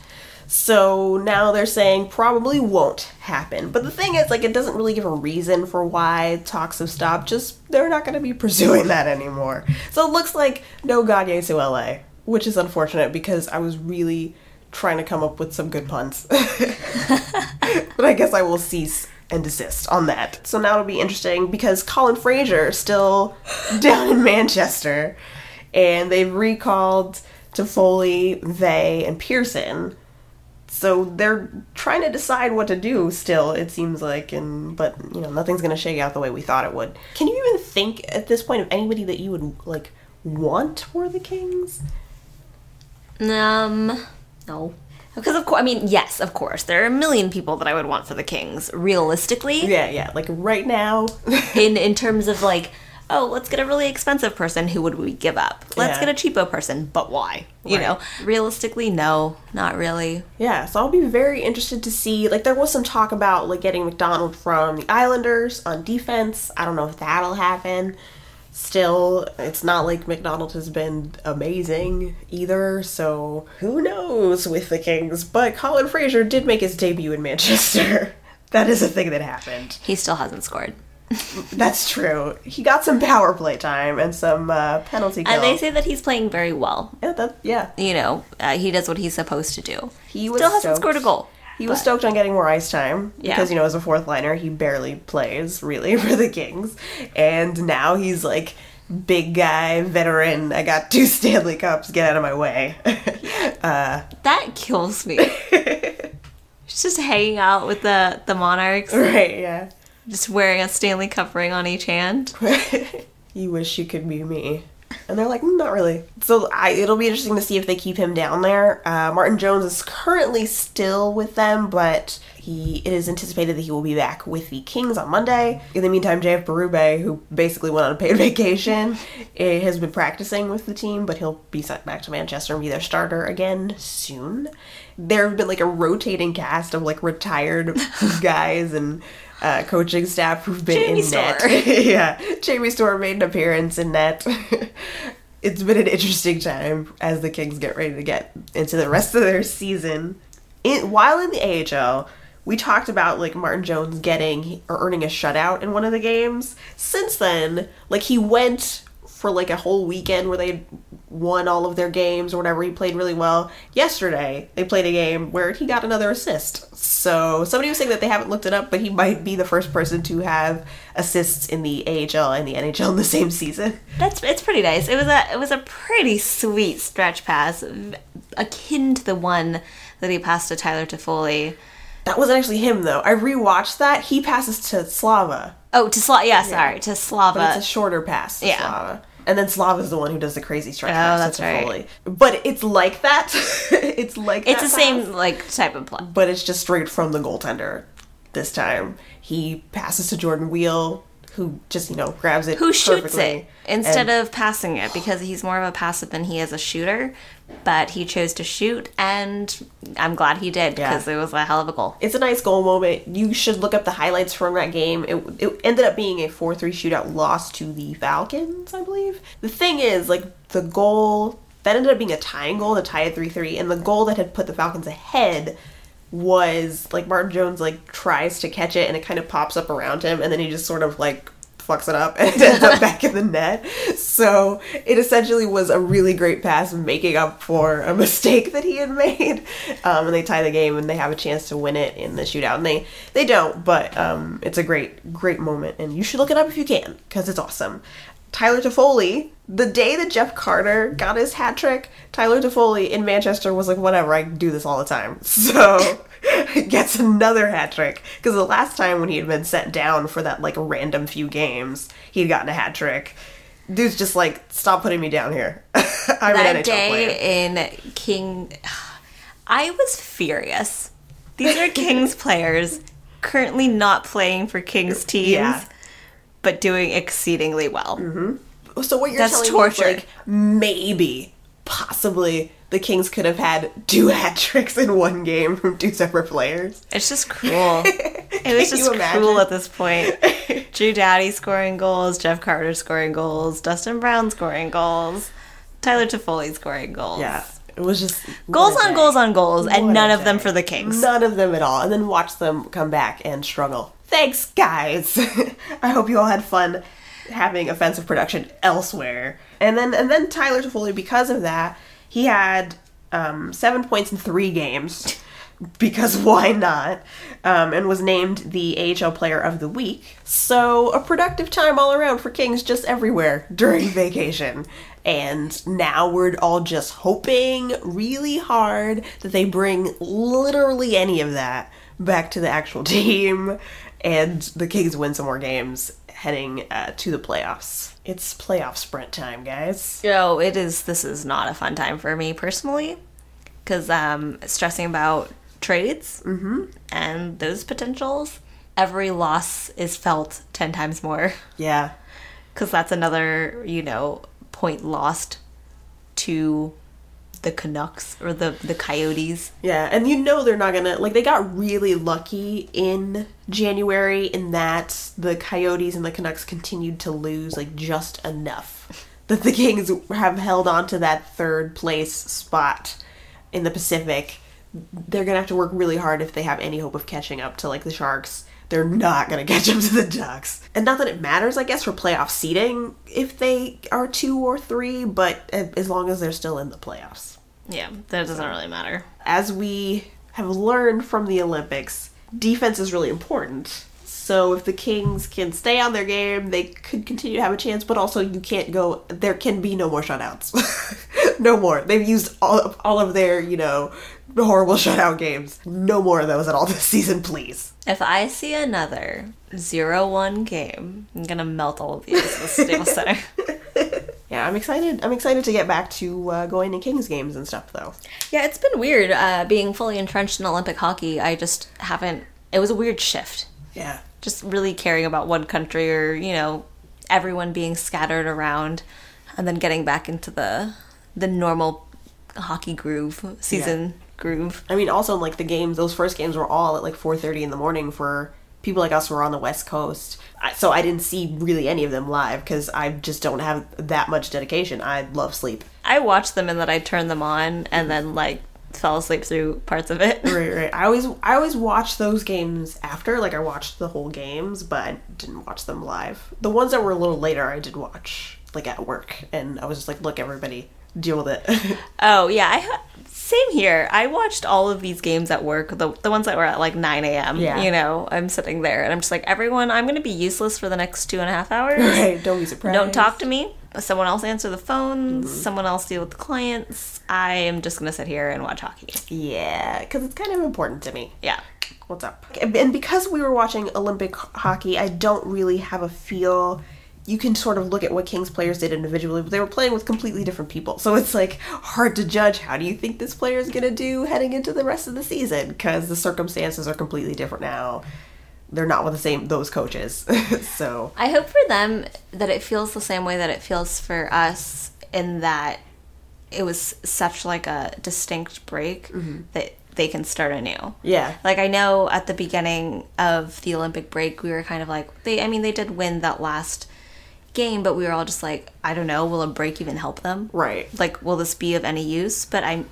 Speaker 6: So now they're saying probably won't happen. But the thing is, like, it doesn't really give a reason for why talks have stopped. Just they're not going to be *laughs* pursuing that anymore. So it looks like no Gagne to LA, which is unfortunate because I was really trying to come up with some good puns. *laughs* but I guess I will cease and desist on that. So now it'll be interesting because Colin Fraser is still down in Manchester, and they've recalled Toffoli, Vey, and Pearson. So they're trying to decide what to do still, it seems like, and but you know, nothing's gonna shake out the way we thought it would. Can you even think at this point of anybody that you would like want for the Kings?
Speaker 7: Um, no. Because of course, I mean, yes, of course, there are a million people that I would want for the Kings. Realistically,
Speaker 6: Yeah, yeah. Like right now, *laughs*
Speaker 7: in in terms of like, oh, let's get a really expensive person. Who would we give up? Let's
Speaker 6: Yeah.
Speaker 7: get a cheapo person, but why? You
Speaker 6: Right.
Speaker 7: know, realistically, no, not really.
Speaker 6: Yeah, so I'll be very interested to see. Like, there was some talk about like getting MacDonald from the Islanders on defense. I don't know if that'll happen. Still, it's not like MacDonald has been amazing either. So who knows with the Kings? But Colin Fraser did make his debut in Manchester. *laughs* that is a thing that happened.
Speaker 7: He still hasn't scored, *laughs*
Speaker 6: That's true. He got some power play time and some uh, penalty kills.
Speaker 7: and they say that he's playing very well.
Speaker 6: yeah, that, yeah.
Speaker 7: You know, uh, he does what he's supposed to do.
Speaker 6: He
Speaker 7: still hasn't
Speaker 6: stoked.
Speaker 7: scored a goal.
Speaker 6: He was
Speaker 7: but-
Speaker 6: stoked on getting more ice time
Speaker 7: Yeah.
Speaker 6: because you know as a fourth liner he barely plays really *laughs* for the Kings, and now he's like big guy veteran. I got two *laughs* Stanley Cups. Get out of my way. *laughs*
Speaker 7: Uh, that kills me. He's just hanging out with the the Monarchs,
Speaker 6: right? Yeah.
Speaker 7: just wearing a Stanley Cup ring on each hand.
Speaker 6: you wish you could be me. And they're like, "Mm, not really. So I, it'll be interesting to see if they keep him down there. Uh, Martin Jones is currently still with them, but he it is anticipated that he will be back with the Kings on Monday. In the meantime, JF Berube, who basically went on a paid *laughs* vacation, eh, has been practicing with the team, but he'll be sent back to Manchester and be their starter again soon. There have been like a rotating cast of like retired *laughs* guys and uh, coaching staff who've been
Speaker 7: Jamie
Speaker 6: in net. *laughs* Yeah, Jamie Storr made an appearance in net. *laughs* it's been an interesting time as the Kings get ready to get into the rest of their season. In, while in the AHL, we talked about like Martin Jones getting or earning a shutout in one of the games. Since then, like he went for like a whole weekend where they won all of their games or whatever. He played really well. Yesterday, they played a game where he got another assist. So somebody was saying that they haven't looked it up, but he might be the first person to have assists in the AHL and the NHL in the same season.
Speaker 7: That's it's pretty nice. It was a it was a pretty sweet stretch pass, akin to the one that he passed to Tyler Toffoli.
Speaker 6: That wasn't actually him though. I rewatched that. He passes to Slava,
Speaker 7: Oh, to Slava. yeah, sorry, to
Speaker 6: but
Speaker 7: Slava.
Speaker 6: it's a shorter pass to
Speaker 7: yeah.
Speaker 6: Slava. And then Slava's the one who does the crazy stretch
Speaker 7: Oh, that's right.
Speaker 6: Foley. But it's like that. *laughs* it's like
Speaker 7: it's the
Speaker 6: pass,
Speaker 7: same like type of play.
Speaker 6: but it's just straight from the goaltender. This time he passes to Jordan Weal, who just you know grabs it,
Speaker 7: Who shoots
Speaker 6: perfectly.
Speaker 7: it instead
Speaker 6: And-
Speaker 7: of passing it because he's more of a passive than he is a shooter. But he chose to shoot, and I'm glad he did
Speaker 6: Yeah.
Speaker 7: because it was a hell of a goal.
Speaker 6: It's a nice goal moment. You should look up the highlights from that game. It, it ended up being a 4 3 shootout loss to the Falcons, I believe. The thing is, like, the goal that ended up being a tying goal to tie at 3 3, and the goal that had put the Falcons ahead was like Martin Jones like tries to catch it and it kind of pops up around him and then he just sort of like fucks it up *laughs* and ends up back in the net. So it essentially was a really great pass making up for a mistake that he had made. Um, and they tie the game and they have a chance to win it in the shootout. And they, they don't, but um, it's a great, great moment. And you should look it up if you can because it's awesome. Tyler Toffoli, the day that Jeff Carter got his hat trick, Tyler Toffoli in Manchester was like, whatever, I do this all the time. *laughs* So gets another hat trick. Because the last time when he had been sent down for that like random few games, he had gotten a hat trick. Dude's just like, stop putting me down here. *laughs* I'm an
Speaker 7: that
Speaker 6: NHL player.
Speaker 7: day in King, *sighs* I was furious. These are Kings *laughs* players currently not playing for Kings teams,
Speaker 6: Yeah.
Speaker 7: but doing exceedingly well. Mm-hmm.
Speaker 6: So what you're
Speaker 7: That's
Speaker 6: telling
Speaker 7: torture.
Speaker 6: me is like maybe, possibly, the Kings could have had two *laughs* hat tricks in one game from two separate players.
Speaker 7: It's just cruel. *laughs* It was just cruel at this point. *laughs* Drew Doughty scoring goals, Jeff Carter scoring goals, Dustin Brown scoring goals, Tyler Toffoli scoring goals.
Speaker 6: Yeah. It was just
Speaker 7: Goals on
Speaker 6: day.
Speaker 7: goals on goals, and
Speaker 6: What a
Speaker 7: none of them for the Kings.
Speaker 6: None of them at all. And then watch them come back and struggle. Thanks, guys. I hope you all had fun having offensive production elsewhere. And then and then Tyler Toffoli, because of that, he had um, seven points in three games. *laughs* Because why not? Um, and was named the AHL Player of the Week. So a productive time all around for Kings just everywhere during *laughs* vacation. And now we're all just hoping really hard that they bring literally any of that back to the actual *laughs* team and the Kings win some more games heading uh, to the playoffs. It's playoff sprint time, guys.
Speaker 7: Yo, it is. This is not a fun time for me personally, because um, stressing about trades and those potentials. Every loss is felt ten times more, *laughs*
Speaker 6: Yeah.
Speaker 7: because that's another you know point lost to the Canucks or the the Coyotes.
Speaker 6: Yeah, and you know they're not gonna like they got really lucky in January in that the Coyotes and the Canucks continued to lose like just enough *laughs* that the Kings have held on to that third place spot in the Pacific. They're gonna have to work really hard if they have any hope of catching up to like the Sharks. They're not gonna catch up to the Ducks, and not that it matters, I guess, for playoff seeding if they are two or three, but as long as they're still in the playoffs
Speaker 7: Yeah, that doesn't really matter.
Speaker 6: as we have learned from the Olympics, defense is really important. So if the Kings can stay on their game, they could continue to have a chance, but also you can't go there can be no more shutouts. *laughs* no more. They've used all of, all of their, you know, horrible *laughs* shutout games. No more of those at all this season, please.
Speaker 7: If I see another zero-one game, I'm gonna melt all of these at the Staples Center. *laughs*
Speaker 6: Yeah, I'm excited. I'm excited to get back to uh, going to Kings games and stuff though.
Speaker 7: Yeah, it's been weird uh, being fully entrenched in Olympic hockey. I just haven't. It was a weird shift.
Speaker 6: Yeah.
Speaker 7: Just really caring about one country or you know everyone being scattered around, and then getting back into the the normal hockey groove season groove.
Speaker 6: I mean, also like the games, those first games were all at like 4:30 in the morning for people like us who are on the West Coast. So I didn't see really any of them live because I just don't have that much dedication. I love sleep.
Speaker 7: I watched them and then I turned them on and then like fell asleep through parts of it.
Speaker 6: Right, *laughs* right. I always, I always watch those games after. Like I watched the whole games, but I didn't watch them live. The ones that were a little later, I did watch like at work, and I was just like, look, everybody, deal with it. *laughs*
Speaker 7: Oh yeah, I same here. I watched all of these games at work. The the ones that were at like nine a.m.
Speaker 6: Yeah.
Speaker 7: You know, I'm sitting there and I'm just like, everyone, I'm going to be useless for the next two and a half hours. *laughs*
Speaker 6: right? Don't be surprised.
Speaker 7: Don't talk to me. Someone else answer the phones. Mm-hmm. Someone else deal with the clients. I am just going to sit here and watch hockey.
Speaker 6: Yeah, because it's kind of important to me.
Speaker 7: Yeah.
Speaker 6: what's up. And because we were watching Olympic hockey, I don't really have a feel. You can sort of look at what Kings players did individually, but they were playing with completely different people. So it's like hard to judge how do you think this player is going to do heading into the rest of the season because the circumstances are completely different now. They're not with the same those coaches. *laughs* so
Speaker 7: I hope for them that it feels the same way that it feels for us in that it was such like a distinct break mm-hmm. that they can start anew.
Speaker 6: yeah,
Speaker 7: Like I know at the beginning of the Olympic break we were kind of like they I mean they did win that last game but we were all just like I don't know will a break even help them?
Speaker 6: right.
Speaker 7: Like will this be of any use? But I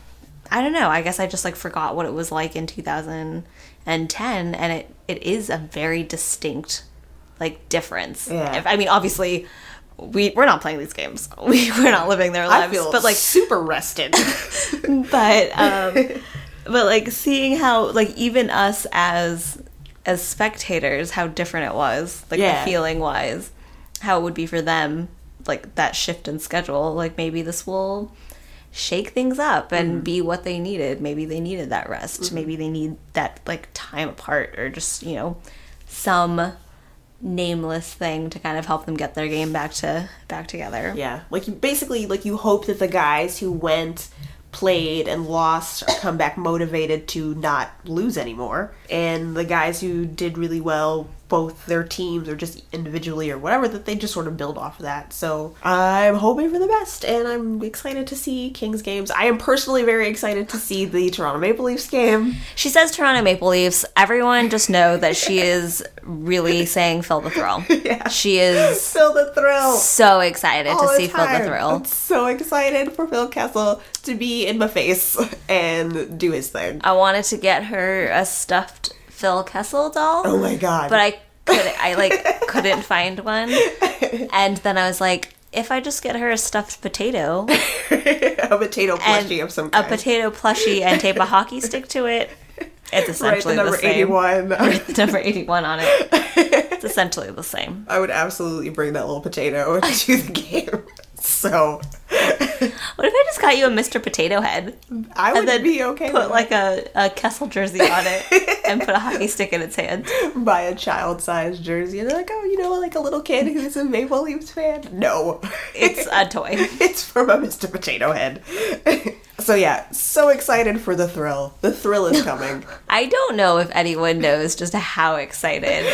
Speaker 7: I don't know. I guess I just like forgot what it was like in 2010 and it it is a very distinct like difference.
Speaker 6: Yeah.
Speaker 7: If, I mean obviously we we're not playing these games. *laughs* We we're not living their lives.
Speaker 6: I feel
Speaker 7: but like
Speaker 6: super rested. *laughs*
Speaker 7: but um but like seeing how like even us as as spectators how different it was like
Speaker 6: Yeah.
Speaker 7: the feeling wise how it would be for them like that shift in schedule. Like maybe this will shake things up and mm-hmm. be what they needed. Maybe they needed that rest. Mm-hmm. Maybe they need that like time apart or just you know some nameless thing to kind of help them get their game back to back together.
Speaker 6: Yeah, like you basically like you hope that the guys who went, played and lost come back motivated to not lose anymore, and the guys who did really well both their teams or just individually or whatever that they just sort of build off of that. So I'm hoping for the best and I'm excited to see Kings games. I am personally very excited to see the Toronto Maple Leafs game.
Speaker 7: She says Toronto Maple Leafs. Everyone just know that she is really saying Phil the Thrill. *laughs*
Speaker 6: Yeah.
Speaker 7: She is
Speaker 6: Phil the Thrill.
Speaker 7: so excited
Speaker 6: all
Speaker 7: to oh,
Speaker 6: the
Speaker 7: see Phil the. Thrill.
Speaker 6: I'm so excited for Phil Kessel to be in my face *laughs* and do his thing.
Speaker 7: I wanted to get her a stuffed Phil Kessel doll.
Speaker 6: Oh my god.
Speaker 7: but I could I like *laughs* couldn't find one. And then I was like, if I just get her a stuffed potato *laughs*
Speaker 6: a potato plushie of some kind, a
Speaker 7: potato plushie and tape a hockey *laughs* stick to it, it's
Speaker 6: Right, the
Speaker 7: essentially the,
Speaker 6: number
Speaker 7: same.
Speaker 6: 81.
Speaker 7: The number eighty-one on it. It's essentially the same.
Speaker 6: I would absolutely bring that little potato to the game. *laughs* So
Speaker 7: What if I just got you a Mr. Potato Head
Speaker 6: I would
Speaker 7: then
Speaker 6: be okay
Speaker 7: put
Speaker 6: with
Speaker 7: like a, a Kessel jersey on it *laughs* and put a hockey stick in its hand?
Speaker 6: buy a child-sized jersey and they're like, oh, you know, like a little kid who's a Maple Leafs fan. No,
Speaker 7: It's a *laughs* toy.
Speaker 6: it's from a Mr. Potato Head. so yeah, so excited for the thrill. The thrill is coming.
Speaker 7: I don't know if anyone knows just how excited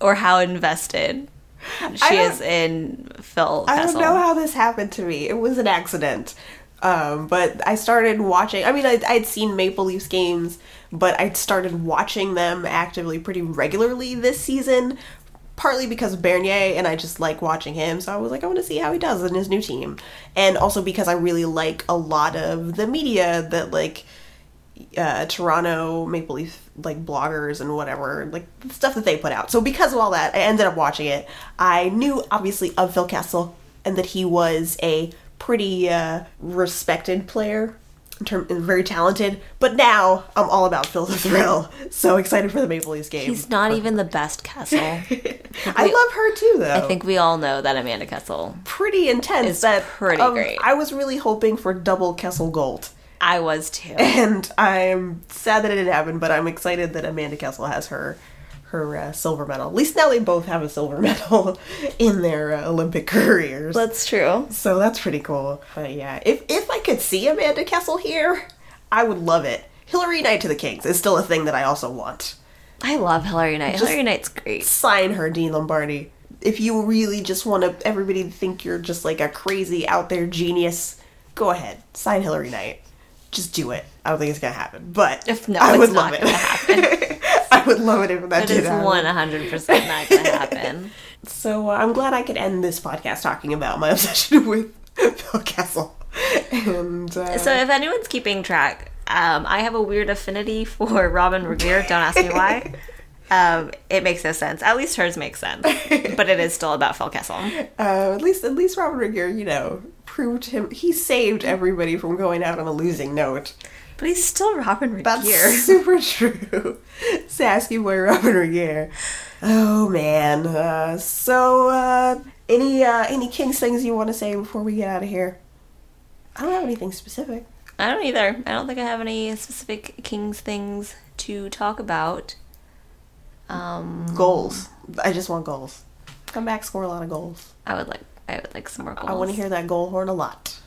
Speaker 7: or how invested *laughs* she is in Phil
Speaker 6: I
Speaker 7: Kessel.
Speaker 6: don't know how this happened to me. It was an accident. Um, but I started watching. I mean, I, I'd seen Maple Leafs games, but I'd started watching them actively pretty regularly this season. Partly because of Bernier, and I just like watching him. So I was like, I want to see how he does in his new team, and also because I really like a lot of the media that like uh, Toronto Maple Leaf like bloggers and whatever, like the stuff that they put out. So because of all that, I ended up watching it. I knew obviously of Phil Kessel and that he was a pretty uh, respected player. In term, very talented, but now I'm all about Phil the *laughs* Thrill. So excited for the Maple Leafs game.
Speaker 7: He's not even the best Kessel. *laughs*
Speaker 6: I love her too, though.
Speaker 7: I think we all know that Amanda Kessel.
Speaker 6: pretty intense. That
Speaker 7: pretty
Speaker 6: um,
Speaker 7: great.
Speaker 6: I was really hoping for double Kessel Gold.
Speaker 7: I was too. *laughs*
Speaker 6: and I'm sad that it didn't happen, but I'm excited that Amanda Kessel has her her uh, silver medal. At least now they both have a silver *laughs* medal in their uh, Olympic *laughs* careers.
Speaker 7: That's true.
Speaker 6: so that's pretty cool. But yeah, if if I could see Amanda Kessel here, I would love it. Hilary Knight to the Kings is still a thing that I also want.
Speaker 7: I love Hilary Knight.
Speaker 6: Just-
Speaker 7: Hilary Knight's great.
Speaker 6: Sign her, Dean Lombardi. If you really just want to everybody to think you're just like a crazy out there genius, go ahead. Sign Hilary Knight. Just do it. I don't think it's gonna happen, but
Speaker 7: If no,
Speaker 6: I
Speaker 7: it's
Speaker 6: would love it. *laughs* I would love it if that
Speaker 7: It
Speaker 6: did happen.
Speaker 7: one hundred percent not gonna *laughs* happen.
Speaker 6: So uh, I'm glad I could end this podcast talking about my *laughs* obsession with Phil Kessel. And uh,
Speaker 7: So if anyone's keeping track, um, I have a weird affinity for Robyn Regehr. Don't ask me why. Um, it makes no sense. At least hers makes sense, *laughs* but it is still about Phil Kessel.
Speaker 6: uh, at least at least Robert Regehr, you know, proved him he saved everybody from going out on a losing note.
Speaker 7: But he's still Robin
Speaker 6: That's super *laughs* true. Sasky boy Robyn Regehr. Oh man. Uh, so uh, any uh, any Kings things you want to say before we get out of here? I don't have anything specific.
Speaker 7: I don't either. I don't think I have any specific Kings things to talk about. Um,
Speaker 6: Goals. I just want goals. Come back, score a lot of goals.
Speaker 7: I would like. I would like some more goals.
Speaker 6: I want to hear that goal horn a lot.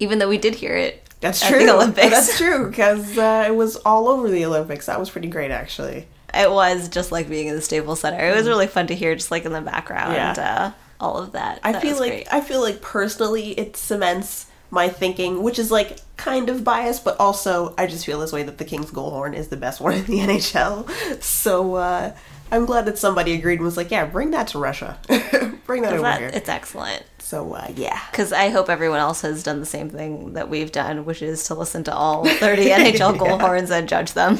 Speaker 7: Even though we did hear it.
Speaker 6: That's
Speaker 7: at
Speaker 6: true.
Speaker 7: The Olympics.
Speaker 6: That's true because uh, it was all over the Olympics. That was pretty great, actually.
Speaker 7: It was just like being in the Staples Center. It was really fun to hear, just like in the background.
Speaker 6: Yeah.
Speaker 7: Uh, all of that.
Speaker 6: I
Speaker 7: That
Speaker 6: feel like
Speaker 7: great.
Speaker 6: I feel like personally it cements my thinking, which is like kind of biased, but also I just feel this way that the King's goal horn is the best one in the *laughs* NHL. So uh, I'm glad that somebody agreed and was like, yeah, bring that to Russia, *laughs* bring that over
Speaker 7: that,
Speaker 6: here.
Speaker 7: it's excellent.
Speaker 6: So uh, yeah.
Speaker 7: Because I hope everyone else has done the same thing that we've done, which is to listen to all 30 NHL *laughs* goal horns and judge them.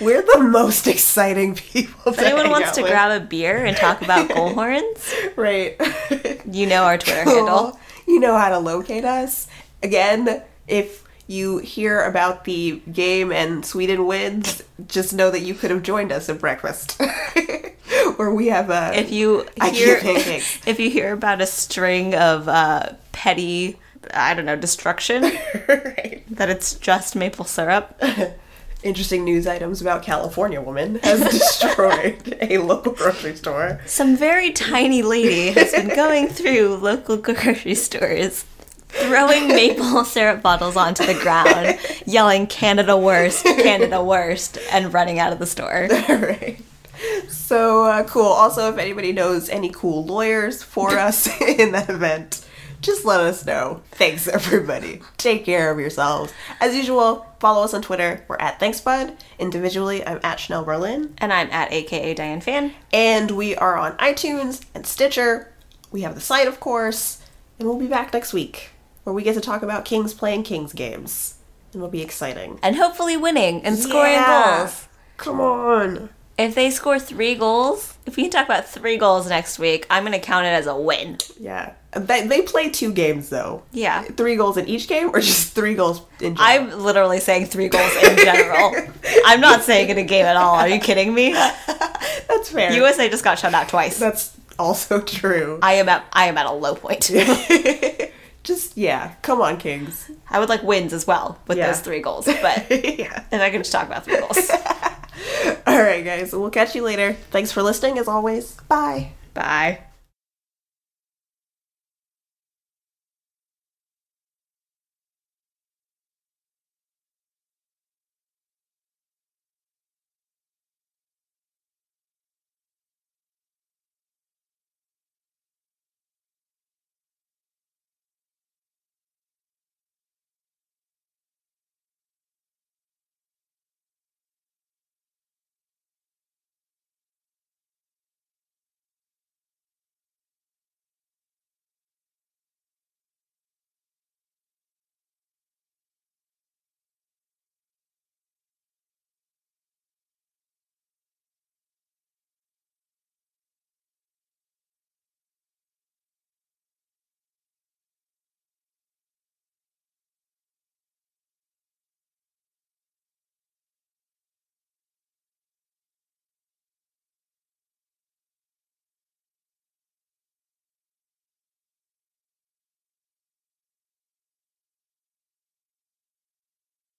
Speaker 6: We're the most exciting people.
Speaker 7: If anyone wants to grab a beer and talk about goal horns,
Speaker 6: right.
Speaker 7: you know our Twitter handle. *laughs*
Speaker 6: You know how to locate us. Again, if you hear about the game and Sweden wins, just know that you could have joined us at breakfast. *laughs* Where we have a
Speaker 7: If you hear *laughs* if you hear about a string of uh, petty, I don't know, destruction,
Speaker 6: right.
Speaker 7: that it's just maple syrup.
Speaker 6: Interesting news items about California woman has *laughs* destroyed a local grocery store.
Speaker 7: Some very tiny lady has been going through local grocery stores, throwing *laughs* maple syrup bottles onto the ground, yelling "Canada worst, Canada worst," and running out of the store. *laughs*
Speaker 6: right. So uh, cool. Also, if anybody knows any cool lawyers for us in that event, just let us know. Thanks, everybody. Take care of yourselves. As usual, follow us on Twitter. We're at ThanksBud. Individually, I'm at Chanel Berlin.
Speaker 7: And I'm at AKA Diane Fan.
Speaker 6: And we are on iTunes and Stitcher. We have the site, of course. And we'll be back next week where we get to talk about Kings playing Kings games. And it'll be exciting.
Speaker 7: And hopefully winning and scoring
Speaker 6: Yeah.
Speaker 7: goals.
Speaker 6: Come on.
Speaker 7: If they score three goals, if we can talk about three goals next week, I'm going to count it as a win.
Speaker 6: Yeah. They, they play two games, though.
Speaker 7: Yeah.
Speaker 6: Three goals in each game, or just three goals in general?
Speaker 7: I'm literally saying three goals in general. *laughs* I'm not saying in a game at all. Are you kidding me? *laughs*
Speaker 6: That's fair.
Speaker 7: USA just got shut out twice.
Speaker 6: That's also true.
Speaker 7: I am at I am at a low point. *laughs*
Speaker 6: just, yeah. Come on, Kings.
Speaker 7: I would like wins as well with
Speaker 6: Yeah.
Speaker 7: those three goals, but
Speaker 6: yeah.
Speaker 7: if I can just talk about three goals.
Speaker 6: All right, guys. We'll catch you later. Thanks for listening, as always. Bye.
Speaker 7: Bye.